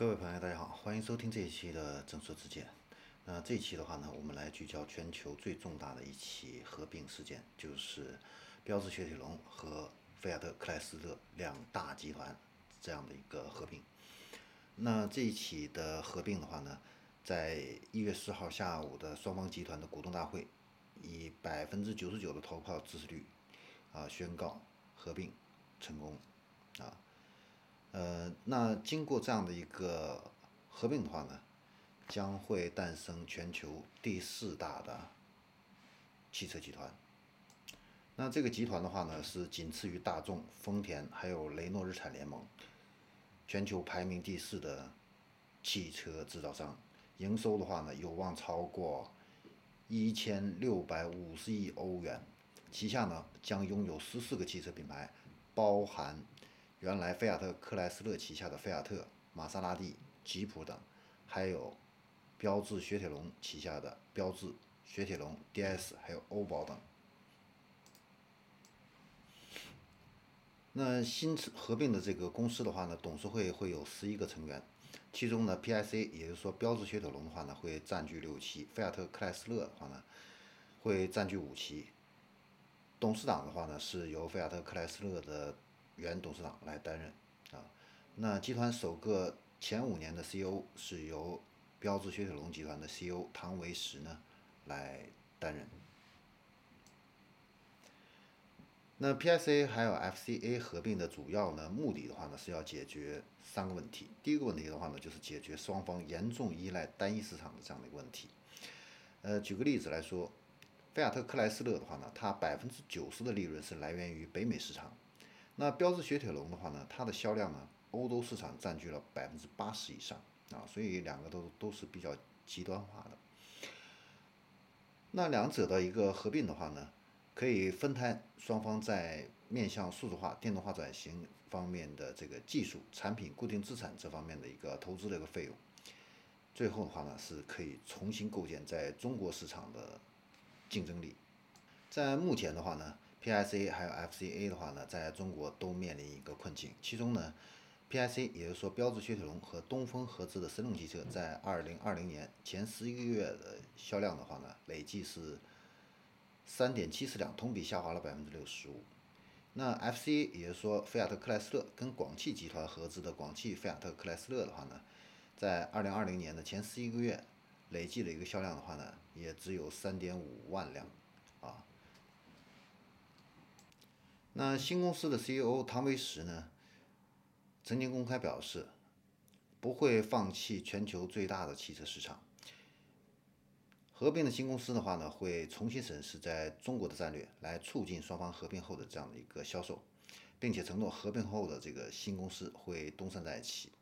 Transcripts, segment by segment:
各位朋友，大家好，欢迎收听这一期的正说之见。那这一期的话呢，我们来聚焦全球最重大的一起合并事件，就是标致雪铁龙和菲亚特克莱斯勒两大集团这样的一个合并。那这一起的合并的话呢，在一月四号下午的双方集团的股东大会，以百分之九十九的投票支持率啊宣告合并成功啊。呃，那经过这样的一个合并的话呢，将会诞生全球第四大的汽车集团。那这个集团的话呢，是仅次于大众、丰田还有雷诺日产联盟，全球排名第四的汽车制造商。营收的话呢，有望超过一千六百五十亿欧元。旗下呢，将拥有十四个汽车品牌，包含。原来菲亚特克莱斯勒旗下的菲亚特、玛莎拉蒂、吉普等，还有标致雪铁龙旗下的标致、雪铁龙、DS，还有欧宝等。那新合并的这个公司的话呢，董事会会有十一个成员，其中呢，PIC，也就是说标致雪铁龙的话呢，会占据六期；菲亚特克莱斯勒的话呢，会占据五期。董事长的话呢，是由菲亚特克莱斯勒的。原董事长来担任啊，那集团首个前五年的 CEO 是由标致雪铁龙集团的 CEO 唐维时呢来担任。那 PSA 还有 FCA 合并的主要呢目的的话呢是要解决三个问题。第一个问题的话呢就是解决双方严重依赖单一市场的这样的一个问题。呃，举个例子来说，菲亚特克莱斯勒的话呢，它百分之九十的利润是来源于北美市场。那标致雪铁龙的话呢，它的销量呢，欧洲市场占据了百分之八十以上啊，所以两个都都是比较极端化的。那两者的一个合并的话呢，可以分摊双方在面向数字化、电动化转型方面的这个技术、产品、固定资产这方面的一个投资的一个费用。最后的话呢，是可以重新构建在中国市场的竞争力。在目前的话呢。PIC 还有 FCA 的话呢，在中国都面临一个困境。其中呢，PIC 也就是说标致雪铁龙和东风合资的神龙汽车，在2020年前十一个月的销量的话呢，累计是3.74辆，同比下滑了65%。那 FCA 也就是说菲亚特克莱斯勒跟广汽集团合资的广汽菲亚特克莱斯勒的话呢，在2020年的前十一个月累计的一个销量的话呢，也只有3.5万辆啊。那新公司的 CEO 唐维时呢，曾经公开表示，不会放弃全球最大的汽车市场。合并的新公司的话呢，会重新审视在中国的战略，来促进双方合并后的这样的一个销售，并且承诺合并后的这个新公司会东山再起。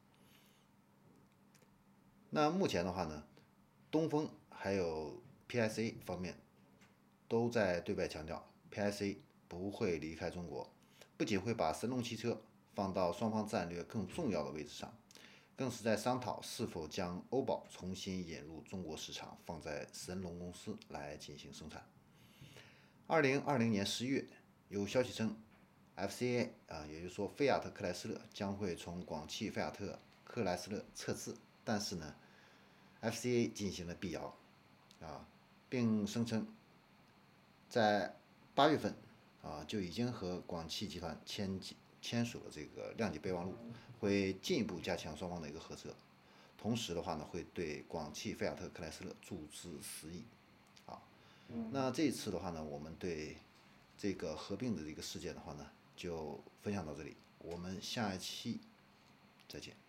那目前的话呢，东风还有 PSA 方面都在对外强调，PSA。不会离开中国，不仅会把神龙汽车放到双方战略更重要的位置上，更是在商讨是否将欧宝重新引入中国市场，放在神龙公司来进行生产。二零二零年十月，有消息称，FCA 啊，也就是说菲亚特克莱斯勒将会从广汽菲亚特克莱斯勒撤资，但是呢，FCA 进行了辟谣，啊，并声称在八月份。啊，就已经和广汽集团签签署了这个谅解备忘录，会进一步加强双方的一个合作。同时的话呢，会对广汽菲亚特克莱斯勒注资十亿。啊，那这一次的话呢，我们对这个合并的这个事件的话呢，就分享到这里。我们下一期再见。